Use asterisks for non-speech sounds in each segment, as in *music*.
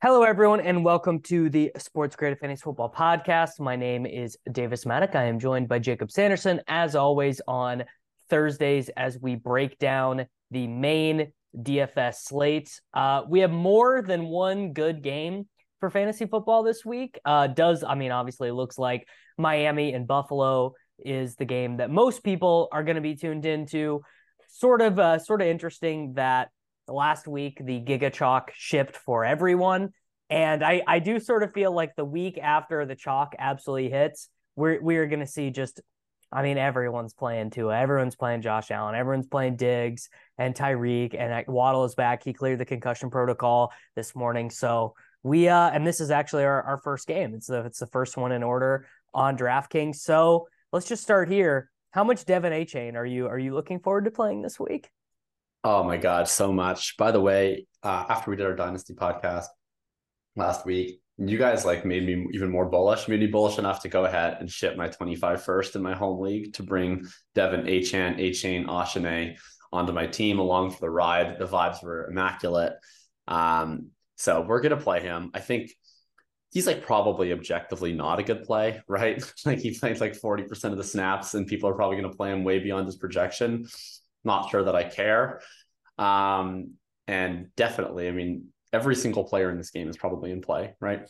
Hello, everyone, and welcome to the SportsGrid Fantasy Football Podcast. My name is Davis Mattek. I am joined by Jakob Sanderson, as always, on Thursdays as we break down the main DFS slate. Uh, we have more than one good game for fantasy football this week. Uh, does I mean obviously it looks like Miami and Buffalo is the game that most people are going to be tuned into. Sort of uh, sort of interesting that last week the Giga Chalk shipped for everyone, and I I do sort of feel like the week after the chalk absolutely hits, we're we're to see just I mean, everyone's playing Tua. Everyone's playing Josh Allen. Everyone's playing Diggs and Tyreek. And Waddle is back. He cleared the concussion protocol this morning. So we uh and this is actually our, our first game. It's the it's the first one in order on DraftKings. So let's just start here. How much De'Von Achane are you are you looking forward to playing this week? Oh my god, so much. By the way, uh, after we did our Dynasty podcast last week, you guys like made me even more bullish, made me bullish enough to go ahead and ship my 25 first in my home league to bring Devin Achane, Achane, Achane onto my team along for the ride. The vibes were immaculate. Um, so we're gonna play him. I think he's like probably objectively not a good play, *laughs* right? like he plays like 40% of the snaps, and people are probably gonna play him way beyond his projection. Not sure that I care. Um, and definitely, I mean, every single player in this game is probably in play, right?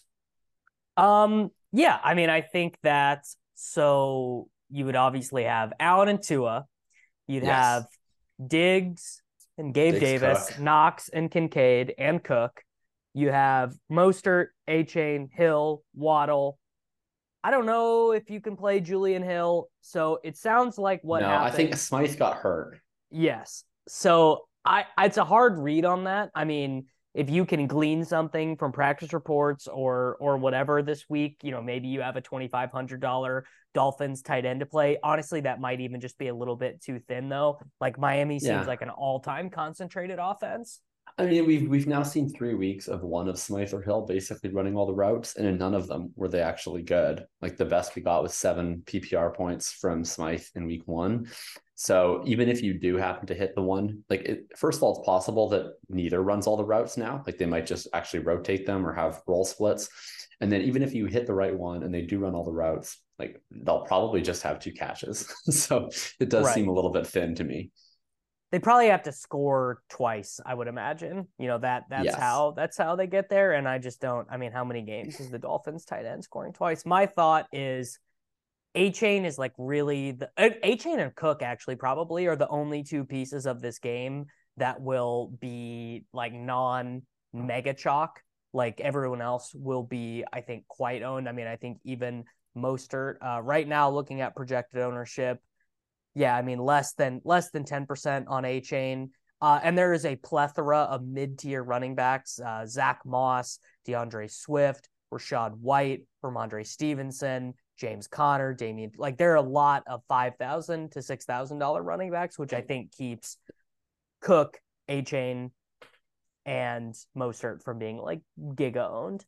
Um, yeah, I mean, I think that so you would obviously have Allen and Tua, you'd yes. have Diggs and Gabe Diggs, Davis, Cook. Knox and Kincaid and Cook. You have Mostert, Achane, Hill, Waddle. I don't know if you can play Julian Hill. So it sounds like what no, happened. I think Smythe got hurt. Yes. So I it's a hard read on that. I mean, if you can glean something from practice reports or or whatever this week, you know, maybe you have a twenty five hundred dollar Dolphins tight end to play. Honestly, that might even just be a little bit too thin though. Like Miami seems yeah. like an all time concentrated offense. I mean, we've we've now seen three weeks of one of Smythe or Hill basically running all the routes, and in none of them were they actually good. Like the best we got was seven PPR points from Smythe in week one. So even if you do happen to hit the one, like it, first of all, it's possible that neither runs all the routes now. Like they might just actually rotate them or have role splits. And then even if you hit the right one and they do run all the routes, like they'll probably just have two catches. *laughs* so it does right. seem a little bit thin to me. They probably have to score twice, I would imagine. You know, that that's yes. how that's how they get there. And I just don't I mean, how many games is the Dolphins tight end scoring twice? My thought is Achane is like really the Achane and Cook actually probably are the only two pieces of this game that will be like non mega chalk. Like everyone else will be, I think, quite owned. I mean, I think even Mostert uh, right now, looking at projected ownership, yeah, I mean less than less than ten percent on Achane. Uh, and there is a plethora of mid-tier running backs: uh, Zach Moss, DeAndre Swift, Rachaad White, Rhamondre Stevenson, James Conner, Damian. Like there are a lot of five thousand to six thousand dollar running backs, which I think keeps Cook, Achane, and Mostert from being like giga owned.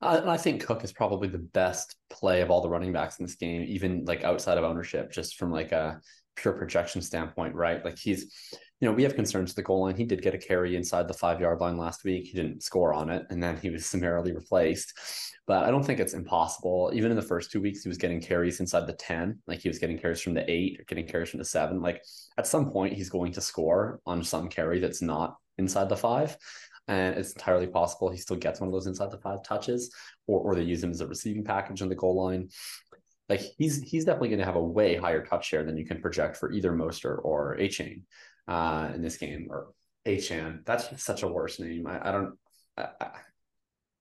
I think Cook is probably the best play of all the running backs in this game, even like outside of ownership, just from like a pure projection standpoint, right? Like he's you know, we have concerns at the goal line. He did get a carry inside the five yard line last week. He didn't score on it, and then he was *laughs* summarily replaced. But I don't think it's impossible. Even in the first two weeks, he was getting carries inside the 10, like he was getting carries from the eight or getting carries from the seven. Like at some point, he's going to score on some carry that's not inside the five. And it's entirely possible he still gets one of those inside the five touches, or, or they use him as a receiving package on the goal line. Like he's he's definitely going to have a way higher touch share than you can project for either Mostert or Achane uh, in this game, or Achane. That's such a worse name. I, I don't. I, I,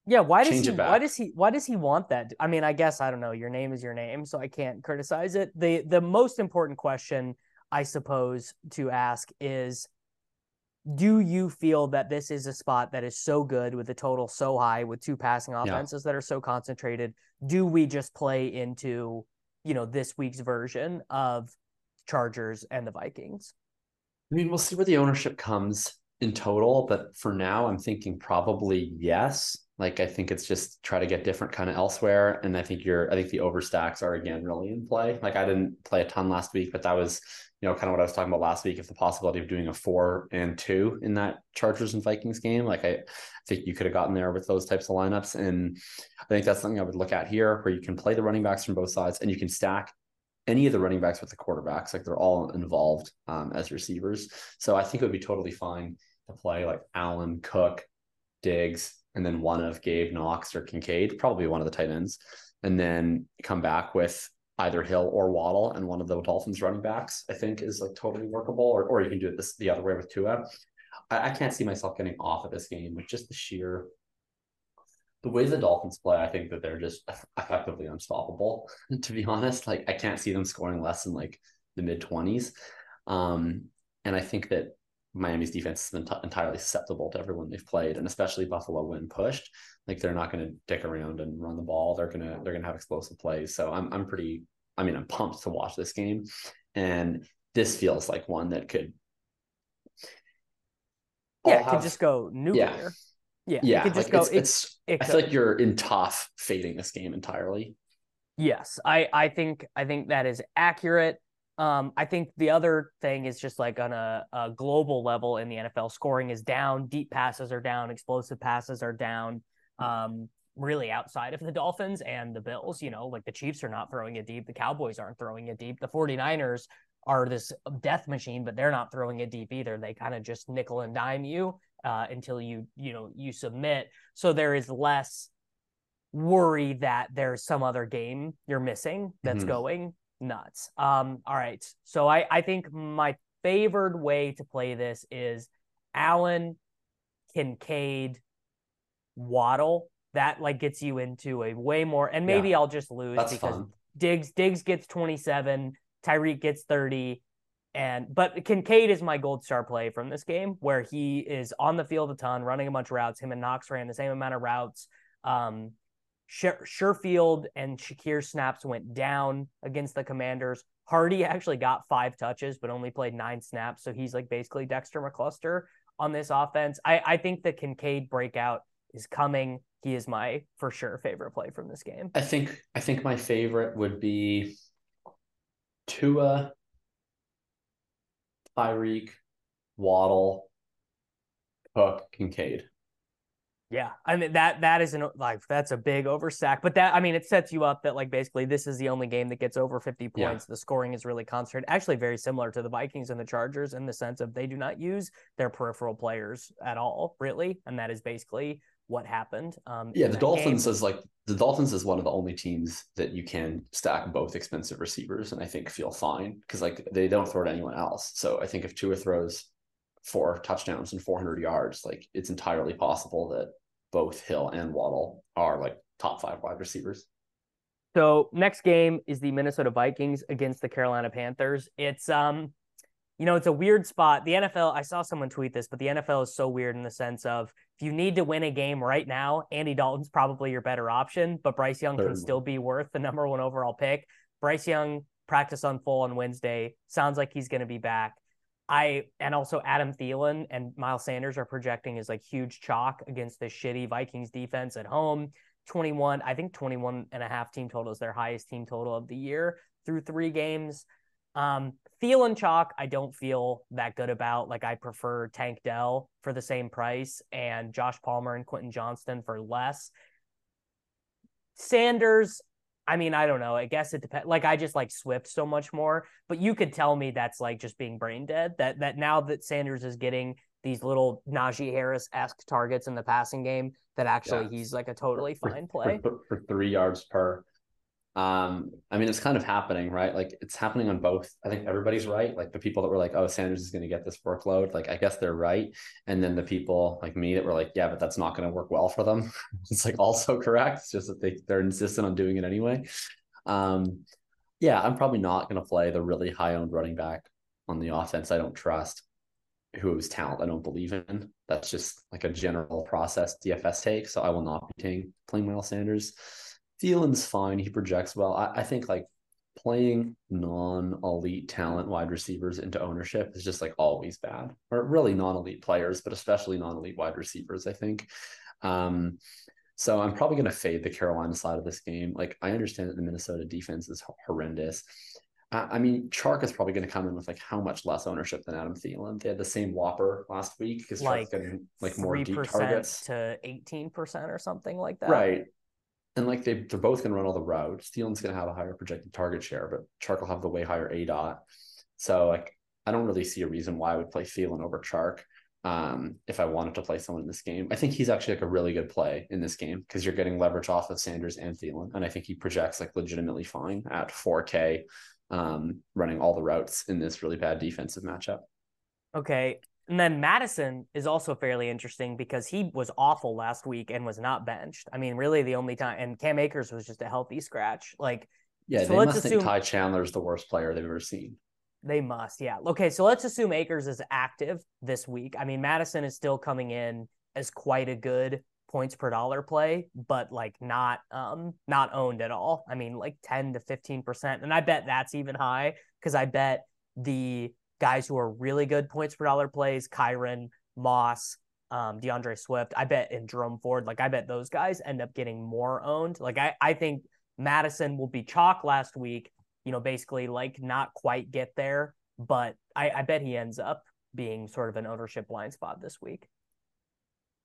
yeah, why does he why does he why does he want that? I mean, I guess I don't know. Your name is your name, so I can't criticize it. The the most important question I suppose to ask is do you feel that this is a spot that is so good with the total so high with two passing offenses yeah. that are so concentrated? Do we just play into, you know, this week's version of Chargers and the Vikings? I mean, we'll see where the ownership comes in total, but for now I'm thinking probably yes. Like I think it's just try to get different kind of elsewhere. And I think you're I think the overstacks are again really in play. Like I didn't play a ton last week, but that was you know, kind of what I was talking about last week, if the possibility of doing a four and two in that Chargers and Vikings game, like I, think you could have gotten there with those types of lineups. And I think that's something I would look at here where you can play the running backs from both sides and you can stack any of the running backs with the quarterbacks. Like they're all involved um, as receivers. So I think it would be totally fine to play like Allen, Cook, Diggs, and then one of Gabe, Knox, or Kincaid, probably one of the tight ends. And then come back with either Hill or Waddle and one of the Dolphins running backs, I think is like totally workable. Or, or you can do it this the other way with Tua. I, I can't see myself getting off of this game with just the sheer the way the Dolphins play, I think that they're just effectively unstoppable, *laughs* to be honest. Like I can't see them scoring less than like the mid 20s. Um, and I think that Miami's defense is ent- entirely susceptible to everyone they've played, and especially Buffalo when pushed. Like they're not going to dick around and run the ball. They're gonna they're gonna have explosive plays. So I'm I'm pretty. I mean, I'm pumped to watch this game, and this feels like one that could. Yeah, have, could just go nuclear. Yeah, yeah, yeah could just like go. It's, it's, it I feel like you're in tough fading this game entirely. Yes, I I think I think that is accurate. Um, I think the other thing is just like on a, a, global level in the NFL, scoring is down, deep passes are down, explosive passes are down. Um, really outside of the Dolphins and the Bills, you know, like the Chiefs are not throwing it deep, the Cowboys aren't throwing it deep, the 49ers are this death machine, but they're not throwing it deep either. They kind of just nickel and dime you uh, until you, you know, you submit. So there is less worry that there's some other game you're missing that's mm-hmm. going nuts. Um, all right. So I, I think my favored way to play this is Allen, Kincaid, Waddle. That like gets you into a way more, and maybe yeah, I'll just lose because fun. Diggs Diggs gets 27, Tyreek gets 30, and but Kincaid is my gold star play from this game, where he is on the field a ton, running a bunch of routes. Him and Knox ran the same amount of routes. Um, Sherfield and Shakir snaps went down against the Commanders. Hardy *laughs* actually got five touches, but only played nine snaps. So he's like basically Dexter McCluster on this offense. I, I think the Kincaid breakout is coming. He is my for sure favorite play from this game. I think I think my favorite would be Tua, Tyreek, Waddle, Cook, Kincaid. Yeah, I mean that that isn't like that's a big overstack, but that I mean it sets you up that like basically this is the only game that gets over 50 points. Yeah. The scoring is really concentrated. Actually very similar to the Vikings and the Chargers in the sense of they do not use their peripheral players at all, really, and that is basically what happened. Um, yeah, the Dolphins game. is like the Dolphins is one of the only teams that you can stack both expensive receivers and I think feel fine because like they don't throw to anyone else. So I think if Tua throws four touchdowns and 400 yards, like it's entirely possible that both Hill and Waddle are like top five wide receivers. So next game is the Minnesota Vikings against the Carolina Panthers. It's um, you know, it's a weird spot. The NFL, I saw someone tweet this, but the NFL is so weird in the sense of if you need to win a game right now, Andy Dalton's probably your better option, but Bryce Young Certainly. can still be worth the number one overall pick. Bryce Young practice on full on Wednesday. Sounds like he's going to be back. I and also Adam Thielen and Miles Sanders are projecting as like huge chalk against the shitty Vikings defense at home. 21, I think 21 and a half team total is their highest team total of the year through three games. Um, Thielen chalk, I don't feel that good about. Like I prefer Tank Dell for the same price and Josh Palmer and Quentin Johnston for less. Sanders, I mean, I don't know. I guess it depends. Like, I just like Swift so much more, but you could tell me that's like just being brain dead. That that now that Sanders is getting these little Najee Harris esque targets in the passing game that actually Yeah. he's like a totally for- fine for- play. for, for three yards per. Um, I mean, it's kind of happening, right? Like it's happening on both. I think everybody's right. Like the people that were like, "Oh, Sanders is going to get this workload," like I guess they're right. And then the people like me that were like, "Yeah, but that's not going to work well for them." *laughs* it's like also correct. It's just that they they're insistent on doing it anyway. Um, yeah, I'm probably not going to play the really high owned running back on the offense. I don't trust whose talent I don't believe in. That's just like a general process DFS take. So I will not be playing, Miles Sanders. Thielen's fine. He projects well. I, I think like playing non-elite talent wide receivers into ownership is just like always bad. Or really non-elite players, but especially non-elite wide receivers, I think. Um, so I'm probably going to fade the Carolina side of this game. Like I understand that the Minnesota defense is horrendous. I I mean, Chark is probably going to come in with like how much less ownership than Adam Thielen. They had the same Whopper last week because Like Chark's getting like more deep targets, to eighteen percent or something like that. right? And like they they're both going to run all the routes. Thielen's going to have a higher projected target share, but Chark will have the way higher aDOT. So like I don't really see a reason why I would play Thielen over Chark. Um, if I wanted to play someone in this game, I think he's actually like a really good play in this game because you're getting leverage off of Sanders and Thielen, and I think he projects like legitimately fine at 4K, um, running all the routes in this really bad defensive matchup. Okay. And then Mattison is also fairly interesting because he was awful last week and was not benched. I mean, really the only time and Cam Akers was just a healthy scratch. Like Yeah, So they let's must assume- think Ty Chandler is the worst player they've ever seen. They must, yeah. Okay, so let's assume Akers is active this week. I mean, Mattison is still coming in as quite a good points per dollar play, but like not um not owned at all. I mean, like 10 to 15%. And I bet that's even high because I bet the guys who are really good points per dollar plays, Kyren, Moss, um, DeAndre Swift, I bet and Jerome Ford, like I bet those guys end up getting more owned. Like I, I think Mattison will be chalk last week you know, basically like not quite get there, but I, I bet he ends up being sort of an ownership blind spot this week.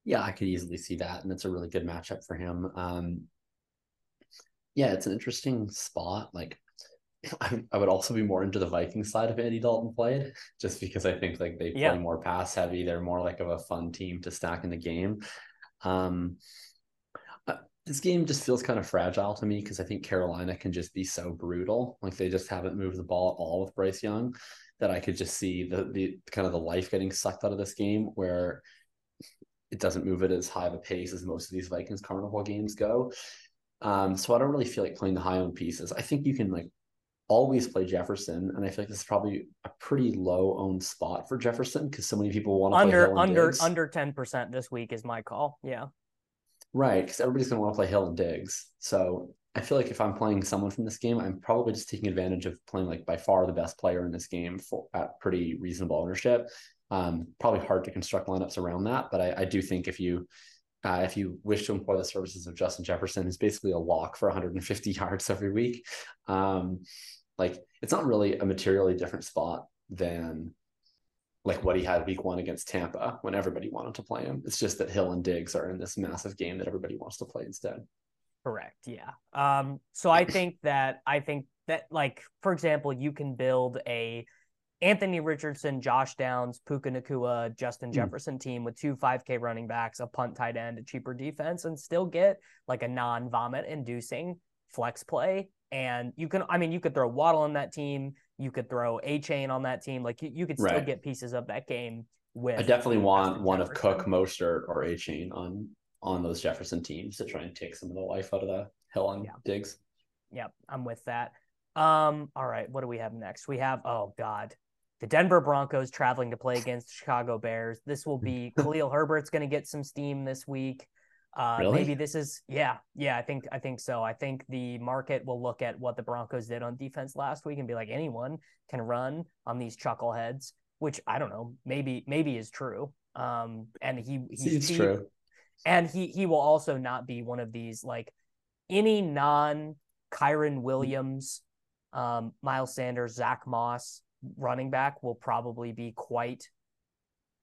Yeah, I could easily see that, and it's a really good matchup for him. Um, yeah, it's an interesting spot. Like, I, *laughs* I would also be more into the Viking side if Andy Dalton played, just because I think like they play Yeah. more pass heavy. They're more like of a fun team to stack in the game. Um, uh, this game just feels kind of fragile to me because I think Carolina can just be so brutal. Like they just haven't moved the ball at all with Bryce Young that I could just see the the kind of the life getting sucked out of this game where it doesn't move at as high of a pace as most of these Vikings carnival games go. Um, so I don't really feel like playing the high owned pieces. I think you can like always play Jefferson, and I feel like this is probably a pretty low owned spot for Jefferson because so many people want to Under under Diggs. under ten percent this week is my call. Yeah. Right, because everybody's going to want to play Hill and Diggs. So I feel like if I'm playing someone from this game, I'm probably just taking advantage of playing like by far the best player in this game for at pretty reasonable ownership. Um, probably hard to construct lineups around that, but I, I do think if you uh, if you wish to employ the services of Justin Jefferson, who's basically a lock for 150 *laughs* yards every week, um, like it's not really a materially different spot than like what he had week one against Tampa when everybody wanted to play him. It's just that Hill and Diggs are in this massive game that everybody wants to play instead. Correct. Yeah. Um, so I think that I think that like for example, you can build a Anthony Richardson, Josh Downs, Puka Nacua, Justin Mm. Jefferson team with two 5K running backs, a punt tight end, a cheaper defense, and still get like a non-vomit inducing flex play. And you can, I mean, you could throw Waddle on that team, you could throw Achane on that team, like you, you could still Right. get pieces of that game with. I definitely want Justin one of Cook, Mostert, or Achane on on those Jefferson teams to try and take some of the life out of the Hill and Yeah. Diggs. Yep, I'm with that. Um, all right, what do we have next? We have oh god, the Denver Broncos traveling to play against the Chicago Bears. This will be *laughs* Khalil Herbert's going to get some steam this week. Uh, Really? maybe this is yeah, yeah. I think I think so. I think the market will look at what the Broncos did on defense last week and be like, anyone can run on these chuckleheads, which I don't know, maybe maybe is true. Um, and he he's It's cheap true. and he he will also not be one of these like any non Kyren Williams, um, Miles Sanders, Zach Moss running back will probably be quite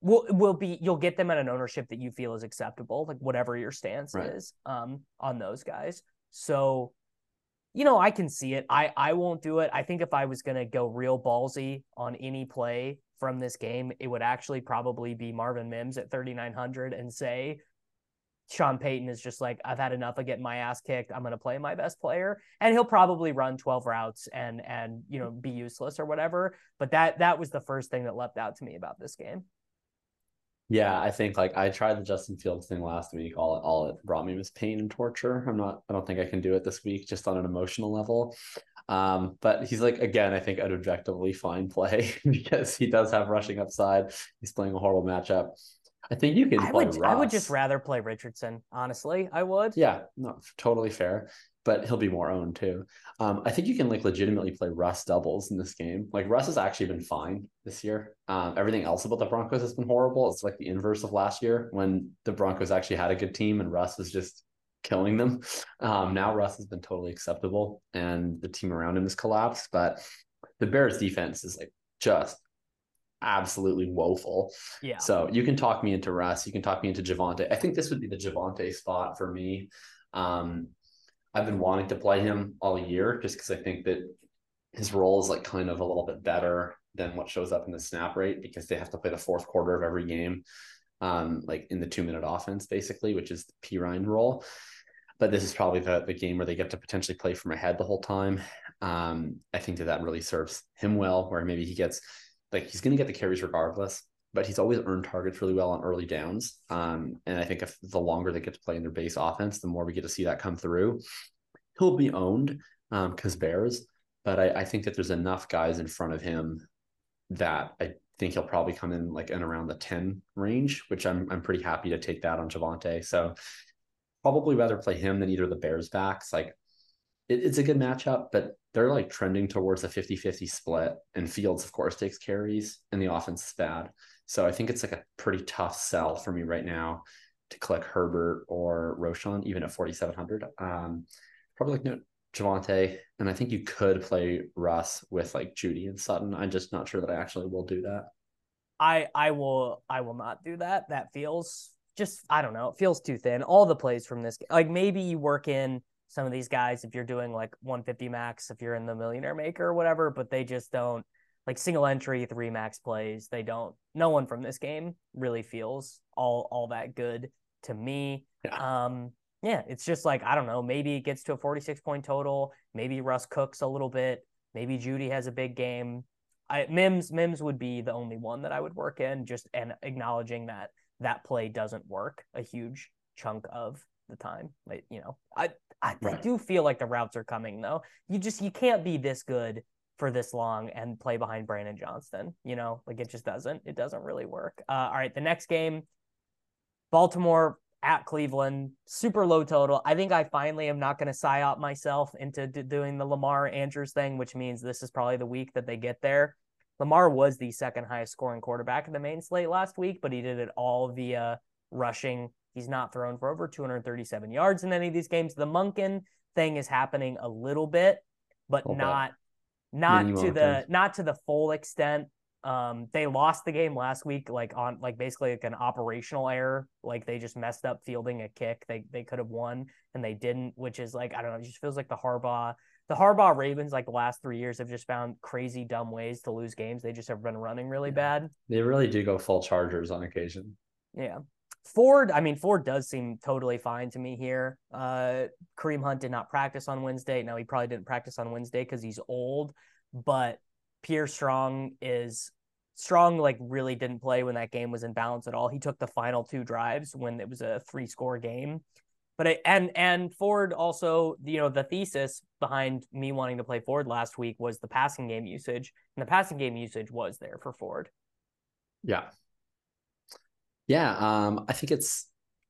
will will be you'll get them at an ownership that you feel is acceptable, like whatever your stance Right. is um on those guys. So you know, I can see it. I I won't do it. I think if I was gonna go real ballsy on any play from this game, it would actually probably be Marvin Mims at 3,900 and say Sean Payton is just like, I've had enough of getting my ass kicked. I'm going to play my best player, and he'll probably run 12 routes and and you know be useless or whatever. But that that was the first thing that leapt out to me about this game. Yeah, I think like I tried the Justin Fields thing last week. All it all it brought me was pain and torture. I'm not. I don't think I can do it this week, just on an emotional level. Um, but he's like again, I think an objectively fine play *laughs* because he does have rushing upside. He's playing a horrible matchup. I think you can. I would. Russ. I would just rather play Richardson. Honestly, I would. Yeah, no, totally fair. But he'll be more owned too. Um, I think you can like legitimately play Russ doubles in this game. Like Russ has actually been fine this year. Um, everything else about the Broncos has been horrible. It's like the inverse of last year when the Broncos actually had a good team and Russ was just killing them. *laughs* Um, now Russ has been totally acceptable and the team around him has collapsed. But the Bears defense is like just absolutely woeful. Yeah. So you can talk me into Russ. You can talk me into Javonte. I think this would be the Javonte spot for me. Um, I've been wanting to play him all year just because I think that his role is like kind of a little bit better than what shows up in the snap rate because they have to play the fourth quarter of every game, um, like in the two minute offense, basically, which is the Perine role. But this is probably the, the game where they get to potentially play from ahead the whole time. Um, I think that that really serves him well, where maybe he gets like he's going to get the carries regardless, but he's always earned targets really well on early downs. Um, and I think if the longer they get to play in their base offense, the more we get to see that come through. He'll be owned because um, Bears, but I, I think that there's enough guys in front of him that I think he'll probably come in like in around the 10 range, which I'm I'm pretty happy to take that on Javonte. So probably rather play him than either the Bears backs. Like it, it's a good matchup, but they're like trending towards a 50 50 split. And Fields, of course, takes carries, and the offense is bad. So I think it's like a pretty tough sell for me right now to click Herbert or Roschon, even at 4,700. Um, probably like no, Javonte. And I think you could play Russ with like Jeudy and Sutton. I'm just not sure that I actually will do that. I I will I will not do that. That feels just I don't know. It feels too thin. All the plays from this like maybe you work in some of these guys if you're doing like 150 max if you're in the millionaire maker or whatever but they just don't like single entry three max plays they don't no one from this game really feels all all that good to me yeah. um yeah it's just like i don't know maybe it gets to a 46 point total maybe russ cooks a little bit maybe Jeudy has a big game I, mims mims would be the only one that i would work in just and acknowledging that that play doesn't work a huge chunk of the time like you know i I, right. I do feel like the routes are coming though. You just you can't be this good for this long and play behind Brandon Johnson. You know, like it just doesn't. It doesn't really work. Uh, all right, the next game, Baltimore at Cleveland, super low total. I think I finally am not going to psyop myself into d- doing the Lamar Andrews thing, which means this is probably the week that they get there. Lamar was the second highest scoring quarterback in the main slate last week, but he did it all via rushing He's not thrown for over 237 yards in any of these games. The Monken thing is happening a little bit, but okay. not not to the not to the full extent. Um, they lost the game last week, like on like basically like an operational error. Like they just messed up fielding a kick. They they could have won and they didn't, which is like I don't know. It just feels like the Harbaugh the Harbaugh Ravens, like the last three years, have just found crazy dumb ways to lose games. They just have been running really yeah. bad. They really do go full Chargers on occasion. Yeah. Ford, I mean, Ford does seem totally fine to me here. Uh, Kareem Hunt did not practice on Wednesday. No, he probably didn't practice on Wednesday because he's old. But Pierre Strong is Strong. Like really didn't play when that game was in balance at all. He took the final two drives when it was a three score game. But and and Ford also, you know, the thesis behind me wanting to play Ford last week was the passing game usage, and the passing game usage was there for Ford. Yeah, yeah, um, I think it's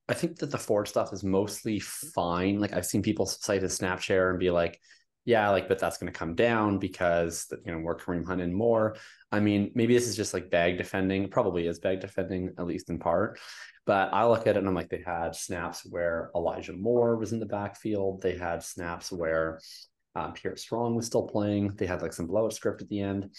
I think that the Ford stuff is mostly fine. Like I've seen people cite his snap share and be like, yeah, like, but that's going to come down because you know we're Kareem Hunt in more. I mean, maybe this is just like bag defending. Probably is bag defending at least in part. But I look at it and I'm like, they had snaps where Elijah Moore was in the backfield. They had snaps where um, Pierre Strong was still playing. They had like some blowout script at the end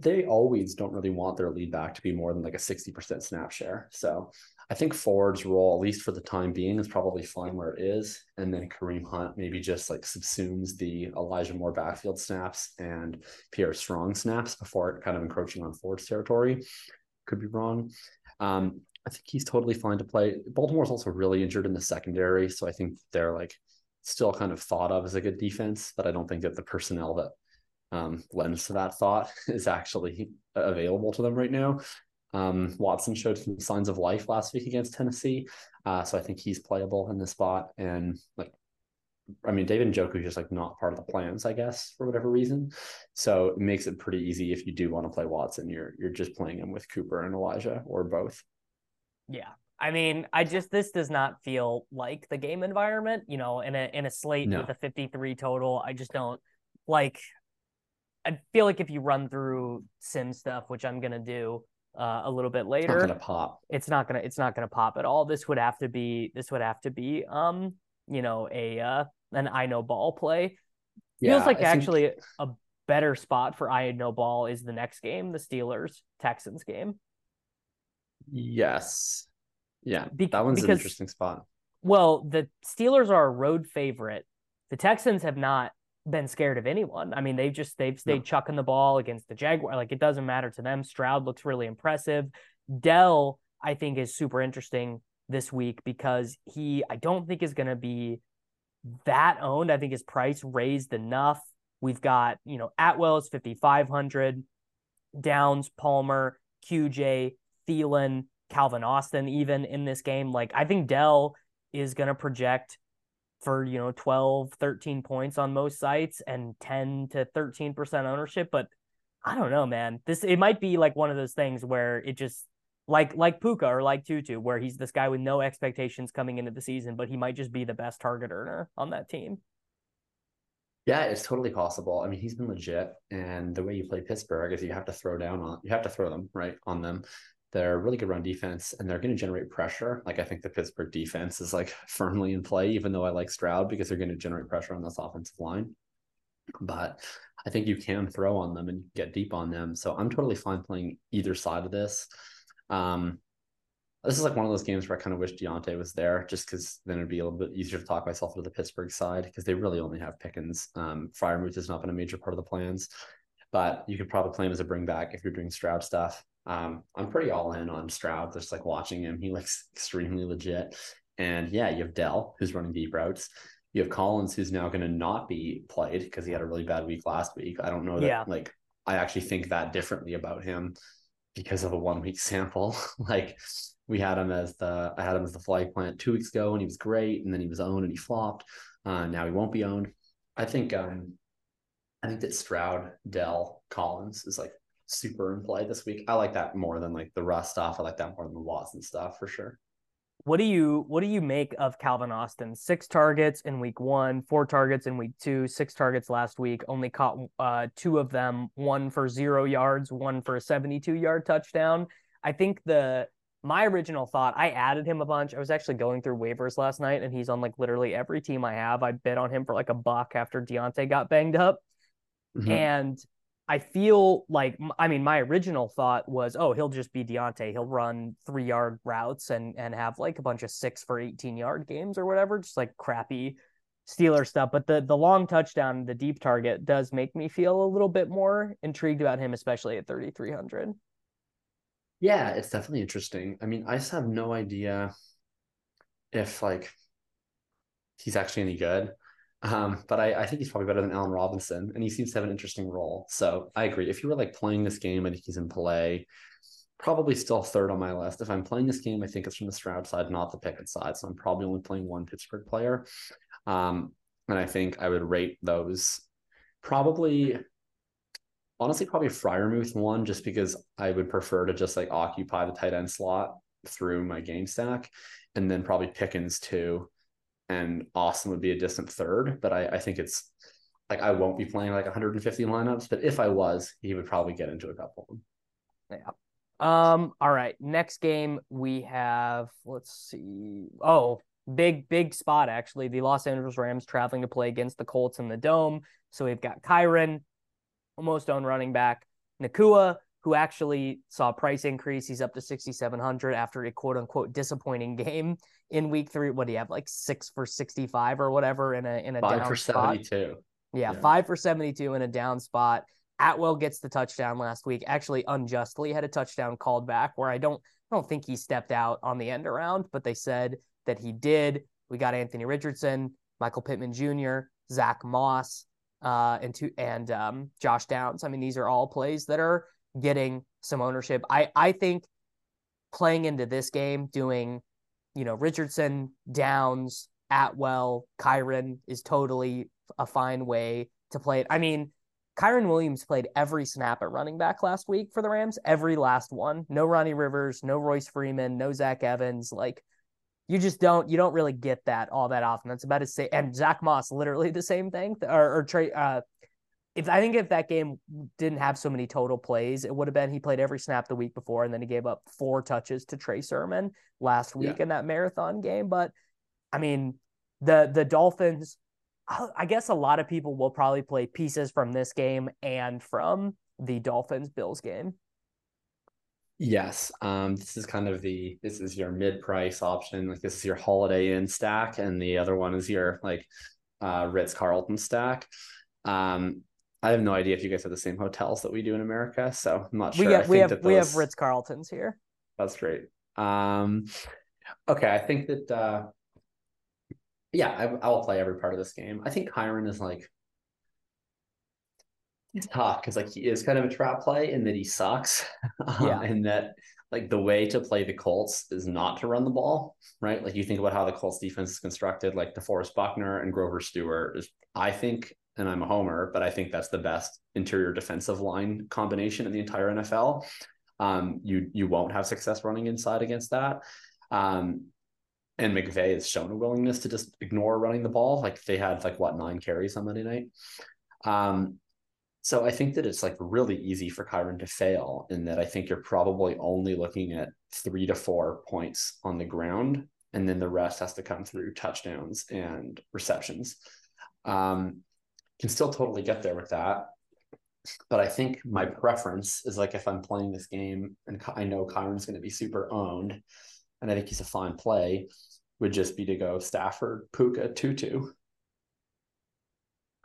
they always don't really want their lead back to be more than like a 60% snap share. So I think Ford's role, at least for the time being, is probably fine where it is. And then Kareem Hunt maybe just like subsumes the Elijah Moore backfield snaps and Pierre Strong snaps before it kind of encroaching on Ford's territory. Could be wrong. Um, I think he's totally fine to play. Baltimore's also really injured in the secondary. So I think they're like still kind of thought of as a good defense, but I don't think that the personnel that um, lends to that thought *laughs* is actually available to them right now. Um, Watson showed some signs of life last week against Tennessee, uh, so I think he's playable in the spot. And like, I mean, David Njoku is just like not part of the plans, I guess, for whatever reason. So it makes it pretty easy if you do want to play Watson. You're you're just playing him with Cooper and Elijah or both. Yeah, I mean, I just this does not feel like the game environment. You know, in a in a slate no. with a 53 total, I just don't like. I feel like if you run through sim stuff, which I'm gonna do, uh, a little bit later. It's not gonna pop. It's not gonna. It's not gonna pop at all. This would have to be. This would have to be. Um, you know, a uh, an I know ball play. Yeah, Feels like I actually think... a better spot for I know ball is the next game, the Steelers Texans game. Yes. Yeah, Be- that one's because, an interesting spot. Well, the Steelers are a road favorite. The Texans have not been scared of anyone. I mean, they've just they've stayed no. chucking the ball against the Jaguar. Like it doesn't matter to them. Stroud looks really impressive. Dell, I think, is super interesting this week because he I don't think is gonna be that owned. I think his price raised enough. We've got, you know, Atwell is 5,500, Downs, Palmer, QJ, Thielen, Calvin Austin, even in this game. Like, I think Dell is going to project for you know 12 13 points on most sites and 10 to 13% ownership but i don't know man. This it might be like one of those things where it just like like Puka or like Tutu where he's this guy with no expectations coming into the season but he might just be the best target earner on that team. Yeah it's totally possible. I mean he's been legit and the way you play pittsburgh is you have to throw down on you have to throw them right on them they're really good run defense and they're going to generate pressure. Like I think the Pittsburgh defense is like *laughs* firmly in play, even though I like Stroud because they're going to generate pressure on this offensive line. But I think you can throw on them and get deep on them. So I'm totally fine playing either side of this. Um, this is like one of those games where I kind of wish Diontae was there just because then it'd be a little bit easier to talk myself to the Pittsburgh side because they really only have Pickens. Um, Freiermuth has not been a major part of the plans, but you could probably play him as a bring back if you're doing Stroud stuff. Um, I'm pretty all in on Stroud. Just like watching him, he looks *laughs* extremely legit. And yeah, you have Dell who's running deep routes. You have Collins who's now going to not be played because he had a really bad week last week. I don't know that yeah. like I actually think that differently about him because of a one week *laughs* sample. *laughs* like we had him as the I had him as the flag plant two weeks ago and he was great, and then he was owned and he flopped. Uh, now he won't be owned. I think um I think that Stroud, Dell, Collins is like super in play this week. I like that more than like the Russ stuff. I like that more than the Watson stuff for sure. What do you what do you make of Calvin Austin? Six targets in week one, four targets in week two, six targets last week. Only caught uh, two of them, one for zero yards, one for a 72 yard touchdown. I think the my original thought, I added him a bunch. I was actually going through waivers last night, and he's on like literally every team I have. I bid on him for like a buck after Diontae got banged up. Mm-hmm. And I feel like I mean my original thought was oh he'll just be Diontae he'll run three yard routes and and have like a bunch of six for eighteen yard games or whatever just like crappy Steeler stuff but the the long touchdown the deep target does make me feel a little bit more intrigued about him especially at thirty three hundred. Yeah, it's definitely interesting. I mean, I just have no idea if like he's actually any good. Um, but I, I, think he's probably better than Allen Robinson, and he seems to have an interesting role. So I agree. If you were like playing this game and he's in play, probably still third on my list. If I'm playing this game, I think it's from the Stroud side, not the Pickett side. So I'm probably only playing one Pittsburgh player. Um, and I think I would rate those probably honestly probably Freiermuth one just because I would prefer to just like occupy the tight end slot through my game stack, and then probably Pickens two and Austin would be a distant third. But I, I think it's like I won't be playing like 150 lineups, but if I was, he would probably get into a couple of them. Yeah. Um. All right. Next game we have. Let's see. Oh, big big spot actually. The Los Angeles Rams traveling to play against the Colts in the Dome. So we've got Kyren, almost own running back, Nacua, who actually saw a price increase. He's up to 6,700 after a quote unquote disappointing *laughs* game in week three. What do you have like six for 65 or whatever in a, in a Five down for spot? 72. Yeah, Yeah. five for 72 in a down spot. Atwell gets the touchdown last week. Actually, unjustly had a touchdown called back where I don't I don't think he stepped out on the end around, but they said that he did. We got Anthony Richardson, Michael Pittman Jr., Zach Moss, uh, and two and um, Josh Downs. I mean, these are all plays that are getting some ownership. I I think playing into this game, doing you know Richardson, Downs, Atwell, Kyren is totally a fine way to play it. I mean, Kyren Williams played every snap at running back last week for the Rams, every last one. No Ronnie Rivers, no Royce Freeman, no Zach Evans. Like you just don't you don't really get that all that often. That's about to say and Zach Moss literally the same thing. Or, or Trey uh if I think if that game didn't have so many total plays, it would have been he played every snap the week before, and then he gave up four touches to Trey Sermon last week Yeah. in that marathon game. But I mean, the the Dolphins, I guess a lot of people will probably play pieces from this game and from the Dolphins Bills game. Yes. Um, this is kind of the this is your mid-price option. Like this is your Holiday Inn stack, and the other one is your like uh Ritz Carlton stack. Um, I have no idea if you guys have the same hotels that we do in America, so I'm not We sure. I got we think have that we have Ritz Carltons here. That's great. Um, okay, I think that uh, yeah, I, I will play every part of this game. I think Kyren is like he's tough because like he is kind of a trap play in that he sucks, um, *laughs* Yeah. and that like the way to play the Colts is not to run the ball, right? Like you think about how the Colts defense is constructed, like DeForest Buckner and Grover Stewart is, I think, and I'm a homer, but I think that's the best interior defensive line combination in the entire NFL. Um, you you won't have success running inside against that. Um, and McVay has shown a willingness to just ignore running the ball. Like they had like what nine carries on Monday night. Um, so I think that it's like really easy for Kyren to fail in that I think you're probably only looking at three to four points on the ground, and then the rest has to come through touchdowns and receptions. Um, can still totally get there with that. But I think my preference is like if I'm playing this game and I know Kyren's going to be super owned, and I think he's a fine play, would just be to go Stafford, Puka, Tutu.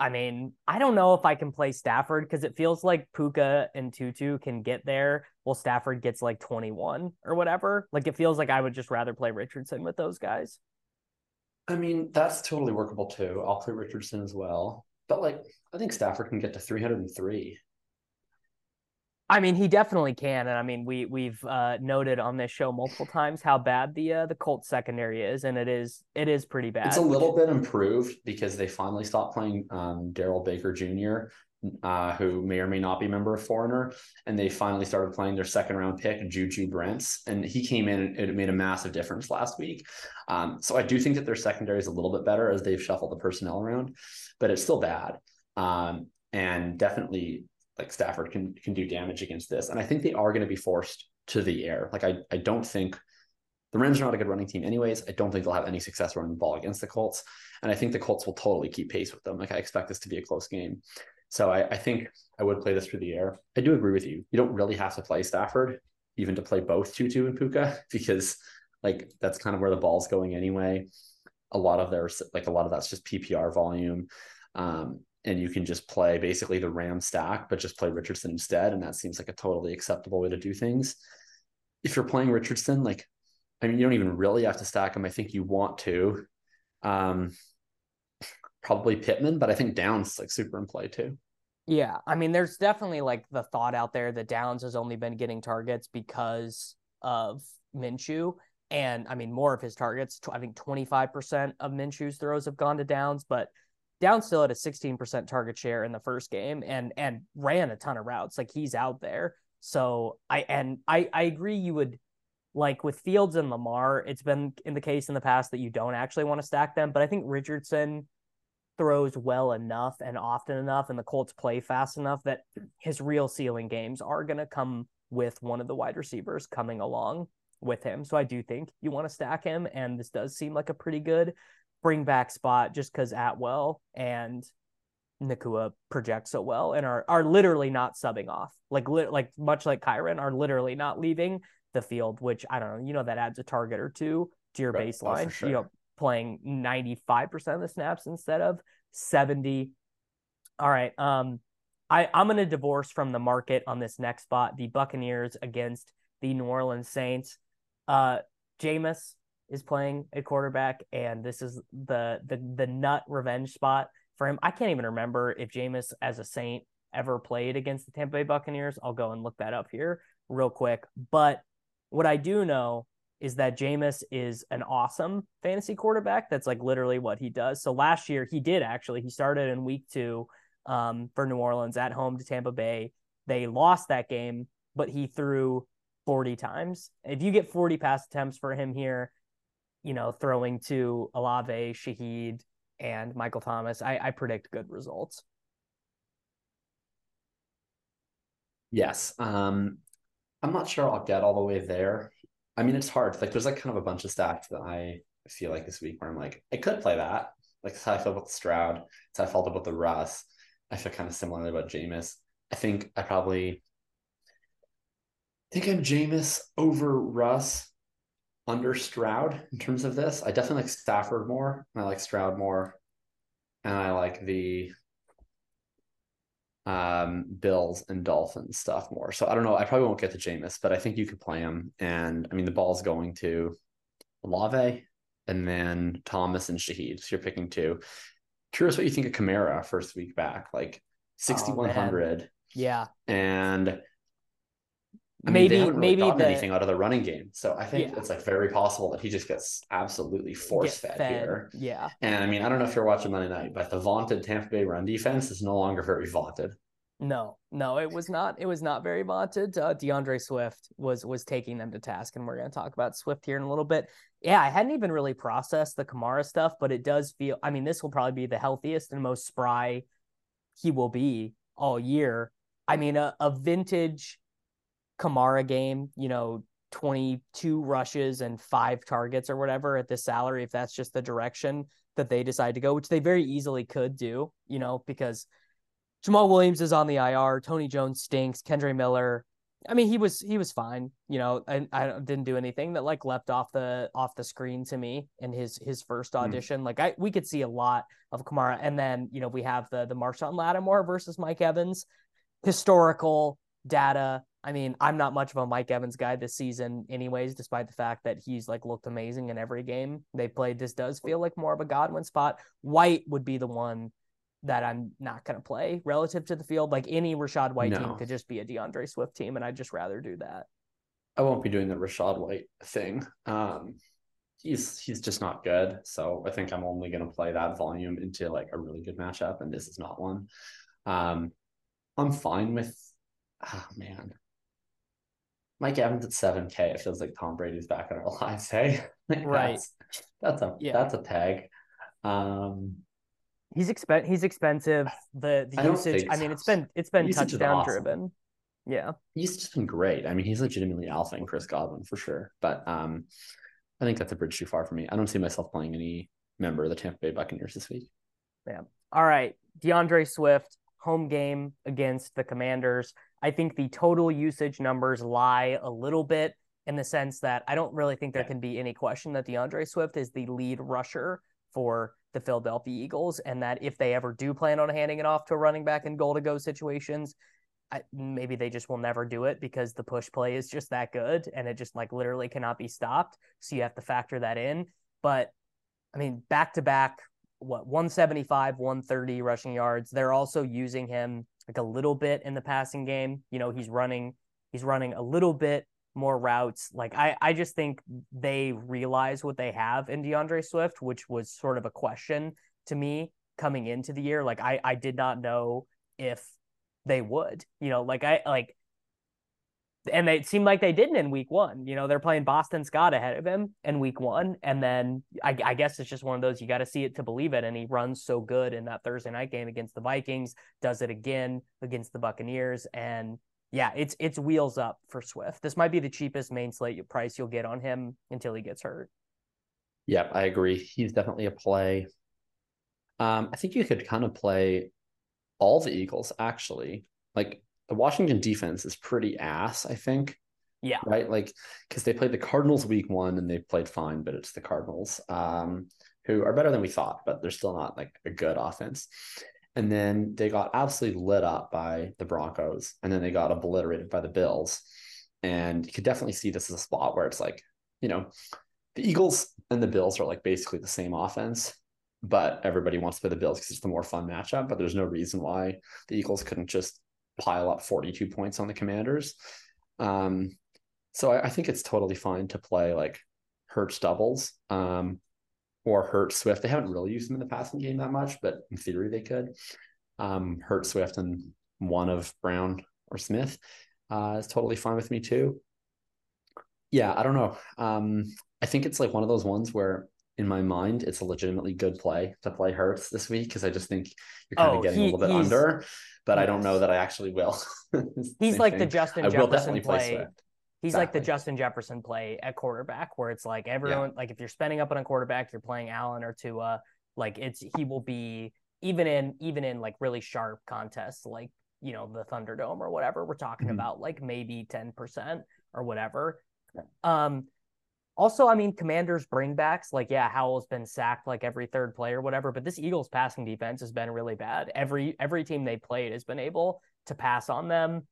I mean, I don't know if I can play Stafford because it feels like Puka and Tutu can get there while Stafford gets like 21 or whatever. Like it feels like I would just rather play Richardson with those guys. I mean, that's totally workable too. I'll play Richardson as well. But like, I think Stafford can get to 303. I mean, he definitely can, and I mean, we we've uh, noted on this show multiple times how bad the uh, the Colts secondary is, and it is it is pretty bad. It's a little bit improved because they finally stopped playing um, Daryl Baker Jr., uh, who may or may not be a member of Foreigner, and they finally started playing their second round pick, Juju Brents, and he came in and it made a massive difference last week. Um, so I do think that their secondary is a little bit better as they've shuffled the personnel around, but it's still bad. Um, and definitely like Stafford can can do damage against this, and I think they are going to be forced to the air. Like I I don't think the Rams are not a good running team, anyways. I don't think they'll have any success running the ball against the Colts. And I think the Colts will totally keep pace with them. Like I expect this to be a close game. So I, I think I would play this through the air. I do agree with you. You don't really have to play Stafford, even to play both Tutu and Puka, *laughs* because like that's kind of where the ball's going anyway. A lot of their like a lot of that's just PPR volume. Um, and you can just play basically the Ram stack, but just play Richardson instead. And that seems like a totally acceptable way to do things. If you're playing Richardson, like I mean, you don't even really have to stack him. I think you want to. Um, probably Pittman, but I think Downs like super in play too. Yeah, I mean, there's definitely like the thought out there that Downs has only been getting targets because of Minshew. And I mean, more of his targets, I think 25% of Minshew's throws have gone to Downs, but Downs still had a 16% target share in the first game and and ran a ton of routes. Like he's out there. So I and I I agree you would like with Fields and Lamar, it's been in the case in the past that you don't actually want to stack them, but I think Richardson throws well enough and often enough and the Colts play fast enough that his real ceiling games are going to come with one of the wide receivers coming along with him. So I do think you want to stack him and this does seem like a pretty good bring back spot just cuz Atwell and Nacua project so well and are are literally not subbing off. Like li- like much like Kyren are literally not leaving the field, which I don't know, you know that adds a target or two to your right. Oh, baseline. Oh, sure. You know, playing 95% of the snaps instead of 70. All right. Um I, I'm gonna divorce from the market on this next spot. The Buccaneers against the New Orleans Saints. Uh Jameis is playing a quarterback, and this is the the the nut revenge spot for him. I can't even remember if Jameis as a Saint ever played against the Tampa Bay Buccaneers. I'll go and look that up here real quick. But what I do know is that Jameis is an awesome fantasy quarterback. That's like literally what he does. So last year he did actually. He started in week two um, for New Orleans at home to Tampa Bay. They lost that game, but he threw 40 times. If you get 40 pass attempts for him here, you know, throwing to Olave, Shaheed, and Michael Thomas, I, I predict good results. Yes. Um, I'm not sure I'll get all the way there. I mean, it's hard. Like, there's like kind of a bunch of stacks that I feel like this week where I'm like, I could play that. Like, that's how I feel about Stroud. That's how I felt about the Russ. I feel kind of similarly about Jameis. I think I probably I think I'm Jameis over Russ under Stroud in terms of this. I definitely like Stafford more. I like Stroud more. And I like the um, Bills and Dolphins stuff more. So I don't know. I probably won't get to Jameis, but I think you could play him. And I mean, the ball's going to Olave and then Thomas and Shaheed. So you're picking two. Curious what you think of Kamara first week back, like 6,100. Oh, yeah. And I maybe mean, really maybe the, anything out of the running game. So I think yeah. it's like very possible that he just gets absolutely force fed, here. Yeah. And I mean, I don't know if you're watching Monday night, but the vaunted Tampa Bay run defense is no longer very vaunted. No, no, it was not. It was not very vaunted. Uh, D'Andre Swift was was taking them to task, and we're going to talk about Swift here in a little bit. Yeah, I hadn't even really processed the Kamara stuff, but it does feel. I mean, this will probably be the healthiest and most spry he will be all year. I mean, a, a vintage Kamara game, you know, 22 rushes and five targets or whatever at this salary, if that's just the direction that they decide to go, which they very easily could do, you know, because Jamaal Williams is on the IR, Tony Jones stinks, Kendre Miller. I mean, he was he was fine, you know. I, I didn't do anything that like leapt off the off the screen to me in his his first hmm. audition. Mm. Like I we could see a lot of Kamara, and then you know we have the the Marshon Lattimore versus Mike Evans, historical data I mean, I'm not much of a Mike Evans guy this season, anyways, despite the fact that he's like looked amazing in every game they played. This does feel like more of a Godwin spot. White would be the one that I'm not going to play relative to the field. Like any Rachaad White no. team could just be a D'Andre Swift team, and I'd just rather do that. I won't be doing the Rachaad White thing. Um, he's he's just not good. So I think I'm only going to play that volume into like a really good matchup, and this is not one. Um, I'm fine with. Oh man, Mike Evans at 7K, it feels like Tom Brady's back in our *laughs* lives. Hey, right. That's, that's a yeah. that's a tag. Um, he's expen he's expensive. The the I usage. I mean, it's been it's been touchdown awesome. driven. Yeah, he's just been great. I mean, he's legitimately alpha and Chris Godwin for sure. But um, I think that's a bridge too far for me. I don't see myself playing any member of the Tampa Bay Buccaneers this week. Yeah. All right, D'Andre Swift home game against the Commanders. I think the total usage numbers lie a little bit in the sense that I don't really think there can be any question that D'Andre Swift is the lead rusher for the Philadelphia Eagles, and that if they ever do plan on handing it off to a running back in goal to go situations, I, maybe they just will never do it because the push play is just that good and it just like literally cannot be stopped. So you have to factor that in. But I mean, back to back, what 175, 130 rushing yards. They're also using him like a little bit in the passing game. You know, he's running he's running a little bit more routes. Like I I just think they realize what they have in D'Andre Swift, which was sort of a question to me coming into the year. Like I I did not know if they would. You know, like I like and it seemed like they didn't in week one. You know, they're playing Boston Scott ahead of him in week one. And then I, I guess it's just one of those you got to see it to believe it. And he runs so good in that Thursday night game against the Vikings, does it again against the Buccaneers. And yeah, it's it's wheels up for Swift. This might be the cheapest main slate price you'll get on him until he gets hurt. Yep, I agree. He's definitely a play. Um, I think you could kind of play all the Eagles actually. Like the Washington defense is pretty ass, I think. Yeah. Right. Like, because they played the Cardinals week one and they played fine, but it's the Cardinals, um, who are better than we thought, but they're still not like a good offense. And then they got absolutely lit up by the Broncos, and then they got obliterated by the Bills. And you could definitely see this as a spot where it's like, you know, the Eagles and the Bills are like basically the same offense, but everybody wants to play the Bills because it's the more fun matchup. But there's no reason why the Eagles couldn't just pile up 42 points on the Commanders. Um, so I, I think it's totally fine to play like Hurts doubles um, or Hurt Swift. They haven't really used them in the passing game that much, but in theory they could. Um, Hurt Swift and one of Brown or Smith uh, is totally fine with me too. Yeah, I don't know. Um, I think it's like one of those ones where in my mind it's a legitimately good play to play Hurts this week because I just think you're kind Oh, of getting he- a little bit under, but I don't know that I actually will. *laughs* He's like the. Justin I Jefferson play. He's like the Justin Jefferson play at quarterback, where it's like everyone, like if you're spending up on a quarterback, you're playing Allen or Tua. Like it's he will be even in even in like really sharp contests, like you know the Thunderdome or whatever. We're talking Mhm. about like maybe ten percent or whatever. Um, also, I mean, Commanders bringbacks, like yeah, Howell's been sacked like every third play or whatever, but this Eagles passing defense has been really bad. Every every team they played has been able to pass on them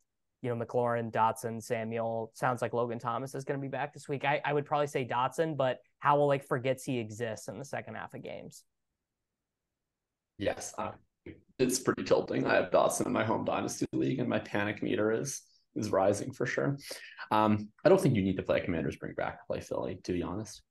you know, McLaurin, Dotson, Samuel. Sounds like Logan Thomas is going to be back this week. I, I would probably say Dotson, but Howell like forgets he exists in the second half of games. Yes, uh, it's pretty tilting. I have Dotson in my home dynasty league, and my panic meter is is rising for sure. Um, I don't think you need to play Commanders bring back play Philly, to be honest.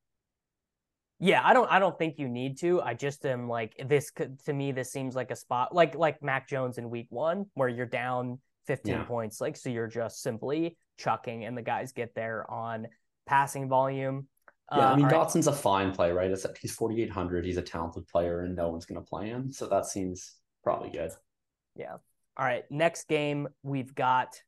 Yeah, I don't I don't think you need to. I just am like this could to me this seems like a spot like like Mac Jones in week 1 where you're down 15 Yeah. points like so you're just simply chucking and the guys get there on passing volume. Yeah, Uh, I mean all right. Dotson's a fine play, right? It's he's forty eight hundred. He's a talented player, and no one's going to play him, so that seems probably good. Yeah. All right, next game we've got.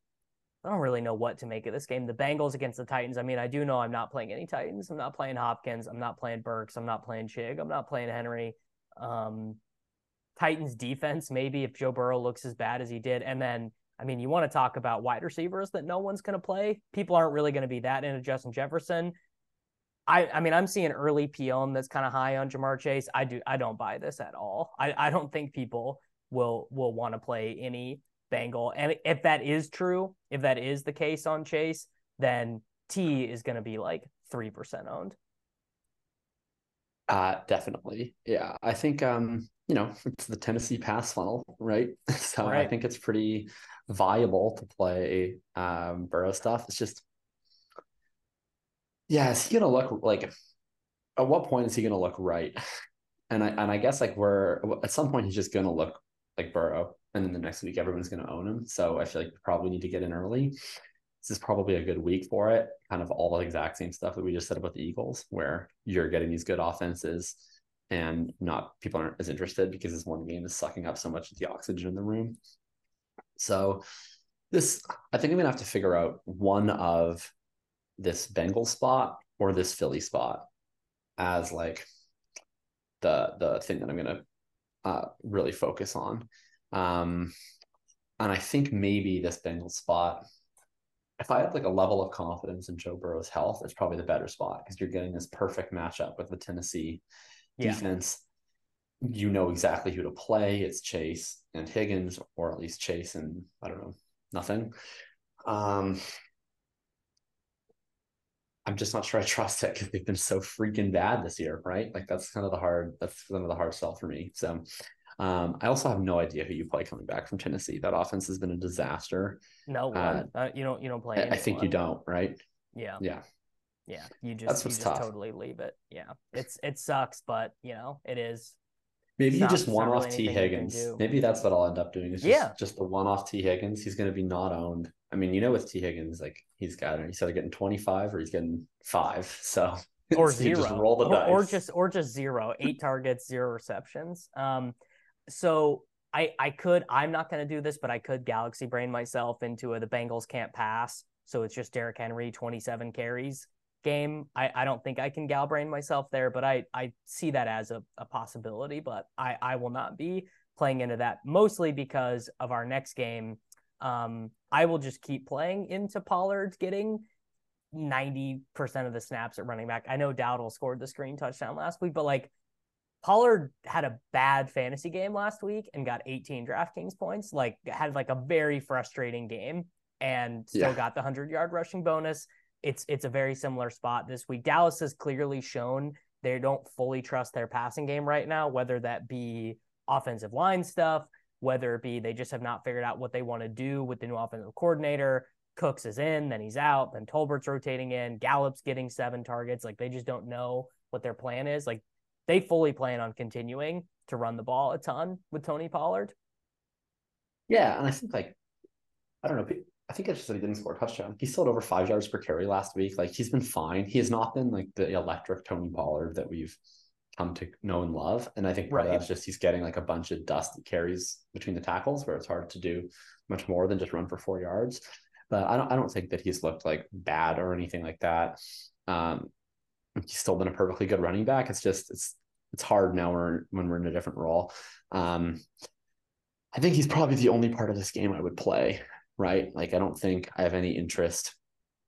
I don't really know what to make of this game. The Bengals against the Titans. I mean, I do know I'm not playing any Titans. I'm not playing Hopkins. I'm not playing Burks. I'm not playing Chig. I'm not playing Henry. Um, Titans defense, maybe if Joe Burrow looks as bad as he did. And then, I mean, you want to talk about wide receivers that no one's going to play. People aren't really going to be that into Justin Jefferson. I, I mean, I'm seeing early PM that's kind of high on Ja'Marr Chase. I do, I don't buy this at all. I, I don't think people will will want to play any Bengal. And if that is true, if that is the case on Chase, then Tee is going to be like three percent owned. Uh, definitely. Yeah. I think um, you know, *laughs* it's the Tennessee pass funnel, right? *laughs* So I think it's pretty viable to play um Burrow stuff. It's just yeah, is he gonna look like at what point is he gonna look right? *laughs* And I and I guess like we're at some point he's just gonna look like Burrow, and then the next week everyone's gonna own him. So I feel like probably need to get in early. This is probably a good week for it. Kind of all the exact same stuff that we just said about the Eagles, where you're getting these good offenses and not people aren't as interested because this one game is sucking up so much of the oxygen in the room. So this I think I'm gonna have to figure out one of this Bengal spot or this Philly spot as like the the thing that I'm gonna uh, really focus on. Um, and I think maybe this Bengal spot, if I had like a level of confidence in Joe Burrow's health, it's probably the better spot because you're getting this perfect matchup with the Tennessee Yeah. defense. You know exactly who to play. It's Chase and Higgins, or at least Chase and I don't know, nothing. Um, I'm just not sure I trust it because they've been so freaking bad this year, right? Like that's kind of the hard that's kind of the hard sell for me. So um, I also have no idea who you play coming back from Tennessee. That offense has been a disaster. No Uh. Uh, you don't. You don't play. I, I think you don't, right? Yeah. Yeah. Yeah. You just. That's you just tough. totally leave it. Yeah. It's it sucks, but you know it is. Maybe It's you just not one really off T you can Higgins. Maybe that's what I'll end up doing. Is just, Yeah. just the one off Tee Higgins. He's going to be not owned. I mean, you know, with Tee Higgins, like he's got he's either getting 25 or he's getting five. So *laughs* or so zero, just roll the or, dice. or just or just zero, eight targets, zero receptions. Um, so I I could I'm not going to do this, but I could galaxy brain myself into a the Bengals can't pass, so it's just Derrick Henry 27 carries game. I I don't think I can gal brain myself there, but I I see that as a, a possibility, but I I will not be playing into that, mostly because of our next game. Um, I will just keep playing into Pollard getting 90% of the snaps at running back. I know Dowdle scored the screen touchdown last week, but like Pollard had a bad fantasy game last week and got 18 DraftKings points. Like had like a very frustrating game and still yeah. got the 100 yard rushing bonus. It's it's a very similar spot this week. Dallas has clearly shown they don't fully trust their passing game right now, whether that be offensive line stuff, whether it be they just have not figured out what they want to do with the new offensive coordinator. Cooks is in, then he's out, then Tolbert's rotating in, Gallup's getting seven targets. Like they just don't know what their plan is. Like they fully plan on continuing to run the ball a ton with Tony Pollard. Yeah, and I think like I don't know. I think it's just that he didn't score a touchdown. He still had over five yards per carry last week. Like he's been fine. He has not been like the electric Tony Pollard that we've come to know and love. And I think right. that's just he's getting like a bunch of dusty carries between the tackles where it's hard to do much more than just run for four yards. But I don't I don't think that he's looked like bad or anything like that. Um, he's still been a perfectly good running back. It's just it's it's hard now when when we're in a different role. Um, I think he's probably the only part of this game I would play. Right, like I don't think I have any interest.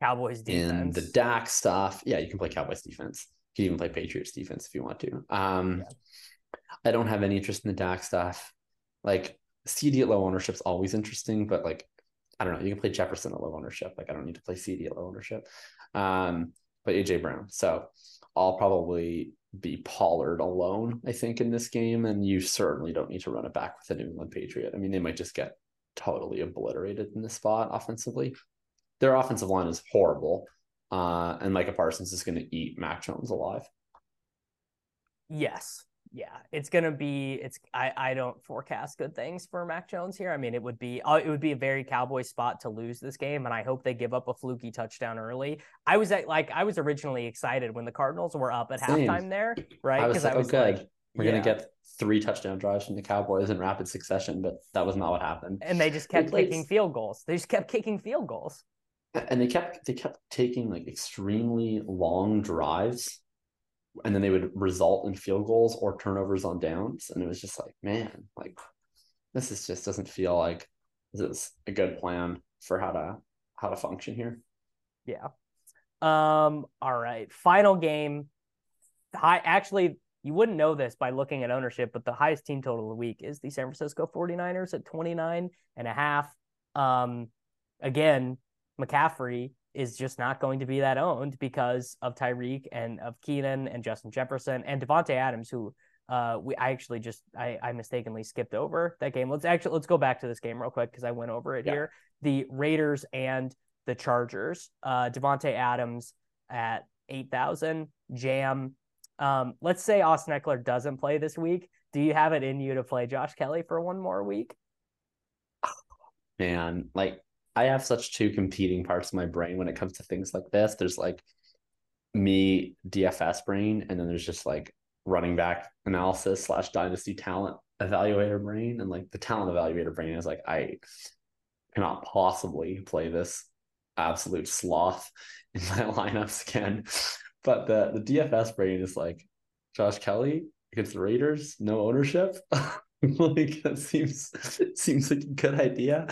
Cowboys defense in the Dak stuff. Yeah, you can play Cowboys defense. You can even play Patriots defense if you want to. Um, yeah. I don't have any interest in the Dak stuff. Like CD at low ownership is always interesting, but like I don't know. You can play Jefferson at low ownership. Like I don't need to play CD at low ownership. Um, but AJ Brown. So I'll probably be Pollard alone, I think, in this game. And you certainly don't need to run it back with a New England Patriot. I mean, they might just get totally obliterated in this spot offensively. Their offensive line is horrible. Uh, and Micah Parsons is going to eat Mac Jones alive. Yes yeah, it's gonna be. It's I I don't forecast good things for Mac Jones here. I mean, it would be uh, it would be a very Cowboy spot to lose this game, and I hope they give up a fluky touchdown early. I was at like I was originally excited when the Cardinals were up at Same. halftime there, right? Because I was, like, oh, good. Like, we're yeah. gonna get three touchdown drives from the Cowboys in rapid succession, but that was not what happened. And they just kept kicking field goals. They just kept kicking field goals. And they kept they kept taking like extremely long drives and then they would result in field goals or turnovers on downs. And it was just like, man, like this is just doesn't feel like this is a good plan for how to how to function here. Yeah. Um, all right. Final game. High actually you wouldn't know this by looking at ownership, but the highest team total of the week is the San Francisco 49ers at 29 and a half. Um, again, McCaffrey is just not going to be that owned because of Tyreek and of Keenan and Justin Jefferson and Davante Adams, who uh, we I actually just I, I mistakenly skipped over that game. Let's actually let's go back to this game real quick because I went over it yeah. here. The Raiders and the Chargers. Uh, Davante Adams at eight thousand. Jam. Um, let's say Austin Ekeler doesn't play this week. Do you have it in you to play Josh Kelley for one more week? Man, like I have such two competing parts of my brain when it comes to things like this. There's like me DFS brain, and then there's just like running back analysis slash dynasty talent evaluator brain. And like the talent evaluator brain is like, I cannot possibly play this absolute sloth in my *laughs* lineups again. But the the DFS brain is like Josh Kelley against the Raiders, no ownership. *laughs* like that seems *laughs* seems like a good idea.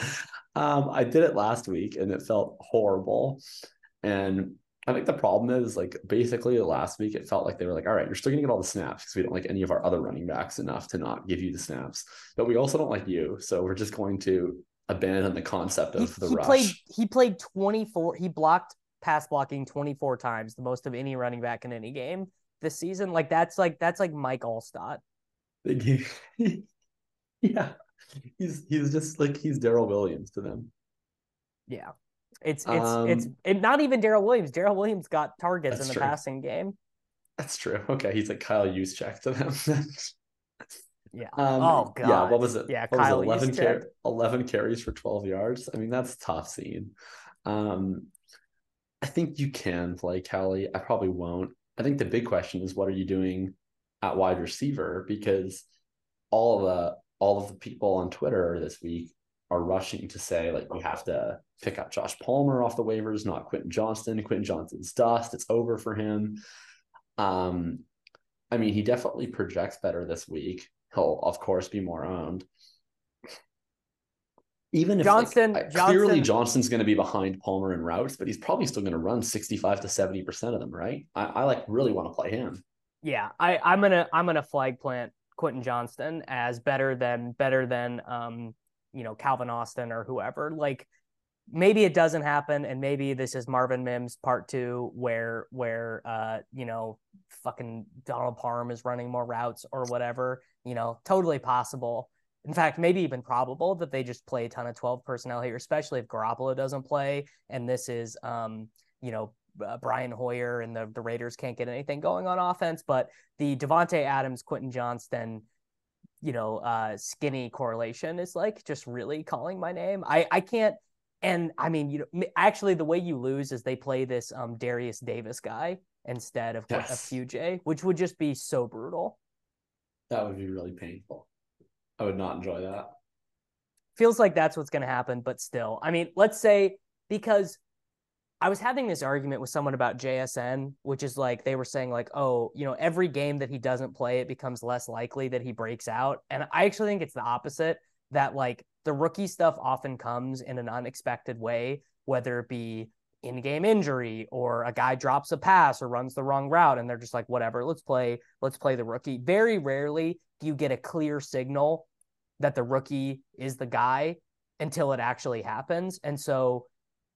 Um, I did it last week and it felt horrible. And I think the problem is like basically last week it felt like they were like, all right, you're still gonna get all the snaps because we don't like any of our other running backs enough to not give you the snaps. But we also don't like you. So we're just going to abandon the concept of he, the he rush. Played, he played 24, he blocked pass blocking 24 times, the most of any running back in any game this season. Like that's like that's like Mike Alstott. *laughs* yeah he's he's just like he's Darrel Williams to them. Yeah. It's it's um, it's it, not even Darrel Williams. Darrel Williams got targets in the true. passing game. That's true. Okay, he's like Kyle Juszczyk to them. yeah. *laughs* Um, oh god. Yeah. What was it? Yeah. What Kyle was it? 11, car- 11 carries for twelve yards. I mean, that's tough scene. Um, I think you can play Kelley. I probably won't. I think the big question is what are you doing at wide receiver because all the all of the people on Twitter this week are rushing to say like we have to pick up Josh Palmer off the waivers, not Quentin Johnston. Quentin Johnston's dust. It's over for him. Um, I mean, he definitely projects better this week. he'll of course be more owned. Even if Johnston, like, clearly Johnston's going to be behind Palmer and routes, but he's probably still going to run 65 to 70 percent of them, right? I, I like really want to play him. Yeah, I, I'm gonna I'm gonna flag plant Quentin Johnston as better than better than um you know Calvin Austin or whoever. Like maybe it doesn't happen, and maybe this is Marvin Mims part two, where where uh you know fucking Donald Parham is running more routes or whatever. You know, totally possible. In fact, maybe even probable that they just play a ton of 12 personnel here, especially if Garoppolo doesn't play. And this is, um, you know, uh, Brian Hoyer and the, the Raiders can't get anything going on offense. But the Davante Adams, Quentin Johnston, you know, uh, skinny correlation is like just really calling my name. I, I can't. And I mean, you know, actually, the way you lose is they play this um, Derius Davis guy instead of yes. a QJ, which would just be so brutal. That would be really painful. I would not enjoy that. Feels like that's what's going to happen, but still, I mean, let's say because I was having this argument with someone about JSN, which is like they were saying like, oh, you know, every game that he doesn't play, it becomes less likely that he breaks out. And I actually think it's the opposite. That like the rookie stuff often comes in an unexpected way, whether it be in-game injury or a guy drops a pass or runs the wrong route, and they're just like, whatever, let's play, let's play the rookie. Very rarely do you get a clear signal that the rookie is the guy until it actually happens. And so,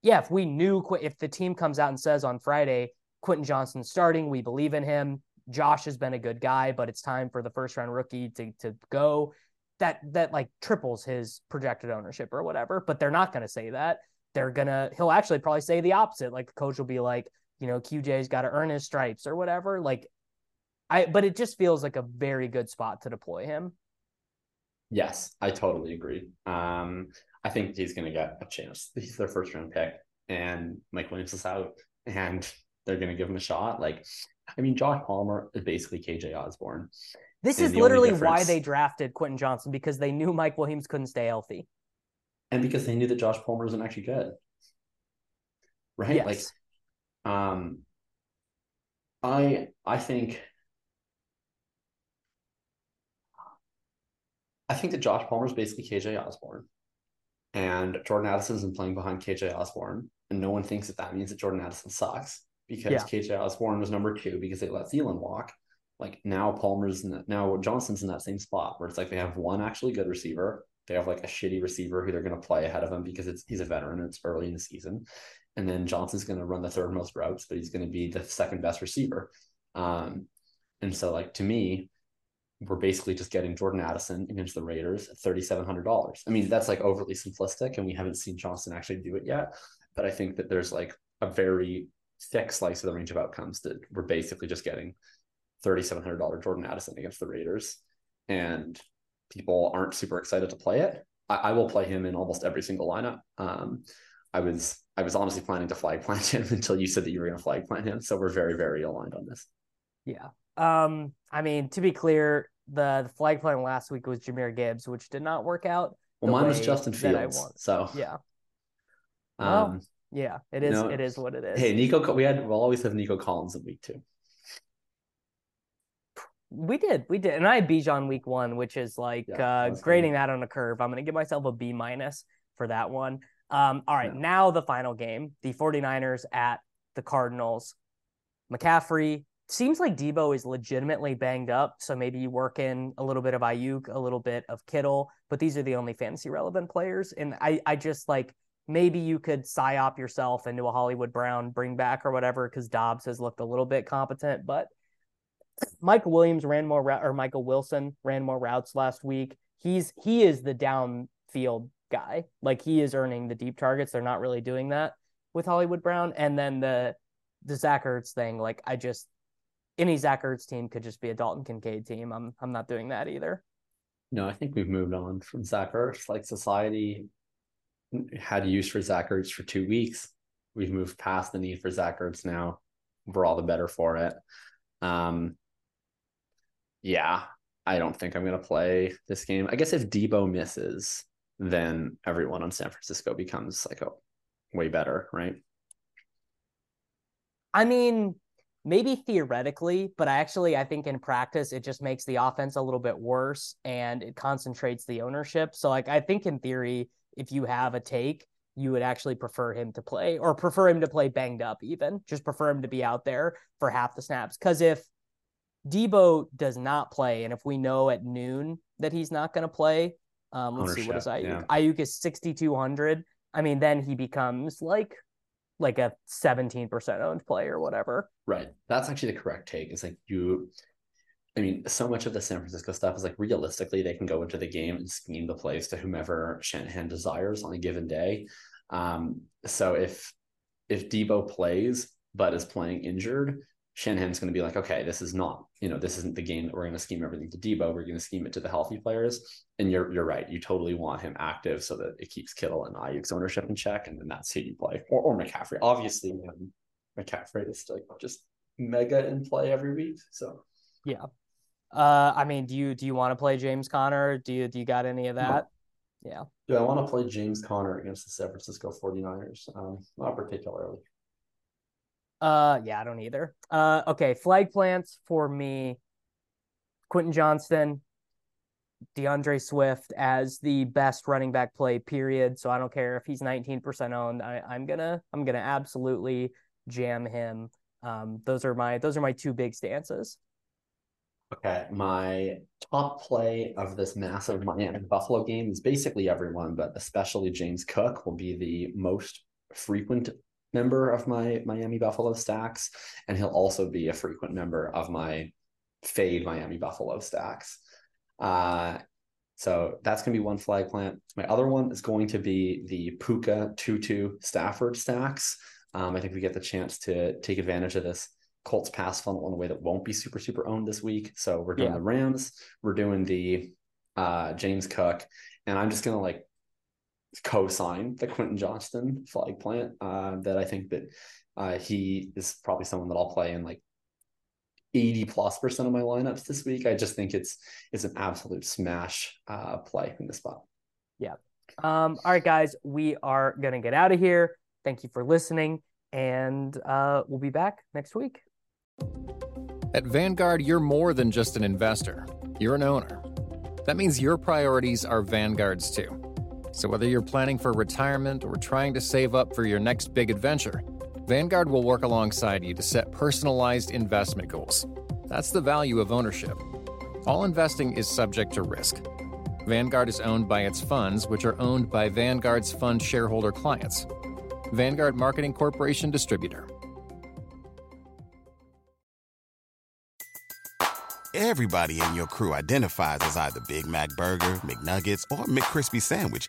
yeah, if we knew, if the team comes out and says on Friday, Quentin Johnston's starting, we believe in him. Josh has been a good guy, but it's time for the first round rookie to, to go. That that like triples his projected ownership or whatever. But they're not going to say that. They're gonna. He'll actually probably say the opposite. Like the coach will be like, you know, QJ's got to earn his stripes or whatever. Like, I. But it just feels like a very good spot to deploy him. Yes, I totally agree. Um, I think he's going to get a chance. He's their first round pick, and Mike Williams is out, and they're going to give him a shot. Like, I mean, Josh Palmer is basically KJ Osborn. This is literally why they drafted Quentin Johnston because they knew Mike Williams couldn't stay healthy, and because they knew that Josh Palmer isn't actually good. Right? Yes. Like, um, I I think I think that Josh Palmer is basically KJ Osborn. and Jordan Addison is playing behind KJ Osborn. and no one thinks that that means that Jordan Addison sucks because yeah. KJ Osborn was number two because they let Thielen walk. Like now, Palmer's in that, now Johnston's in that same spot where it's like they have one actually good receiver, they have like a shitty receiver who they're going to play ahead of him because it's he's a veteran, and it's early in the season, and then Johnston's going to run the third most routes, but he's going to be the second best receiver. Um, and so like to me, we're basically just getting Jordan Addison against the Raiders at $3,700. I mean, that's like overly simplistic, and we haven't seen Johnson actually do it yet. But I think that there's like a very thick slice of the range of outcomes that we're basically just getting $3,700 Jordan Addison against the Raiders. And people aren't super excited to play it. I, I will play him in almost every single lineup. Um, I was I was honestly planning to flag plant *laughs* him until you said that you were going to flag plant him. So we're very very aligned on this. Yeah. Um. I mean, to be clear, the, the flag plan last week was Jahmyr Gibbs, which did not work out. Well, mine was Justin Fields. So yeah. Well, um, yeah, it is. Know, it is what it is. Hey, Nico, we had we'll always have Nico Collins in week two. We did, we did, and I had Bijan week one, which is like yeah, uh, grading that on a curve. I'm gonna give myself a B minus for that one. Um, all right, yeah. now the final game, the 49ers at the Cardinals. McCaffrey seems like Deebo is legitimately banged up. So maybe you work in a little bit of Aiyuk, a little bit of Kittle, but these are the only fantasy relevant players. And I, I just like maybe you could psyop yourself into a Hollywood Brown bring back or whatever because Dobbs has looked a little bit competent. But Michael Williams ran more or Michael Wilson ran more routes last week. He's he is the downfield guy. Like he is earning the deep targets. They're not really doing that with Hollywood Brown. And then the the Zach Ertz thing, like I just any Zach Ertz team could just be a Dalton Kincaid team. I'm I'm not doing that either. No, I think we've moved on from Zach Ertz. Like society had use for Zach Ertz for two weeks. We've moved past the need for Zach Ertz now. We're all the better for it. Um, yeah, I don't think I'm going to play this game. I guess if Deebo misses, then everyone on San Francisco becomes like a way better, right? I mean, maybe theoretically, but I actually I think in practice it just makes the offense a little bit worse and it concentrates the ownership. So like I think in theory, if you have a take, you would actually prefer him to play or prefer him to play banged up even. Just prefer him to be out there for half the snaps. Cause if Deebo does not play, and if we know at noon that he's not going to play, um, let's see what is Aiyuk. Yeah. Aiyuk is 6,200. I mean, then he becomes like like a 17% owned play or whatever. Right. That's actually the correct take. It's like you I mean, so much of the San Francisco stuff is like realistically they can go into the game and scheme the plays to whomever Shanahan desires on a given day. Um, so if if Deebo plays but is playing injured, Shanahan's going to be like, okay, this is not, you know, this isn't the game that we're going to scheme everything to Deebo. We're going to scheme it to the healthy players. And you're you're right. You totally want him active so that it keeps Kittle and Aiyuk's ownership in check, and then that's who you play. Or or McCaffrey. Obviously, man, McCaffrey is like just mega in play every week. So yeah. Uh, I mean, do you do you want to play James Conner? Do you do you got any of that? No. Yeah. Do I want to play James Conner against the San Francisco 49ers? Um, not particularly. Uh, yeah, I don't either. Uh, okay, flag plants for me. Quentin Johnston, D'Andre Swift as the best running back play. Period. So I don't care if he's 19% owned. I, I'm gonna I'm gonna absolutely jam him. Um, those are my those are my two big stances. Okay, my top play of this massive Miami Buffalo game is basically everyone, but especially James Cook will be the most frequent member of my Miami Buffalo stacks, and he'll also be a frequent member of my fade Miami Buffalo stacks. Uh, so that's going to be one flag plant. My other one is going to be the Puka Tutu Stafford stacks. Um, I think we get the chance to take advantage of this Colts pass funnel in a way that won't be super, super owned this week. So we're doing yeah. the Rams, we're doing the uh, James Cook, and I'm just going to like co-sign the Quentin Johnston flag plant. Uh, that I think that uh, he is probably someone that I'll play in like 80 plus percent of my lineups this week. I just think it's it's an absolute smash uh, play in this spot. Yeah. Um, all right, guys, we are gonna get out of here. Thank you for listening, and uh, we'll be back next week. At Vanguard, you're more than just an investor. You're an owner. That means your priorities are Vanguard's too. So, whether you're planning for retirement or trying to save up for your next big adventure, Vanguard will work alongside you to set personalized investment goals. That's the value of ownership. All investing is subject to risk. Vanguard is owned by its funds, which are owned by Vanguard's fund shareholder clients. Vanguard Marketing Corporation Distributor. Everybody in your crew identifies as either Big Mac Burger, McNuggets, or McCrispy Sandwich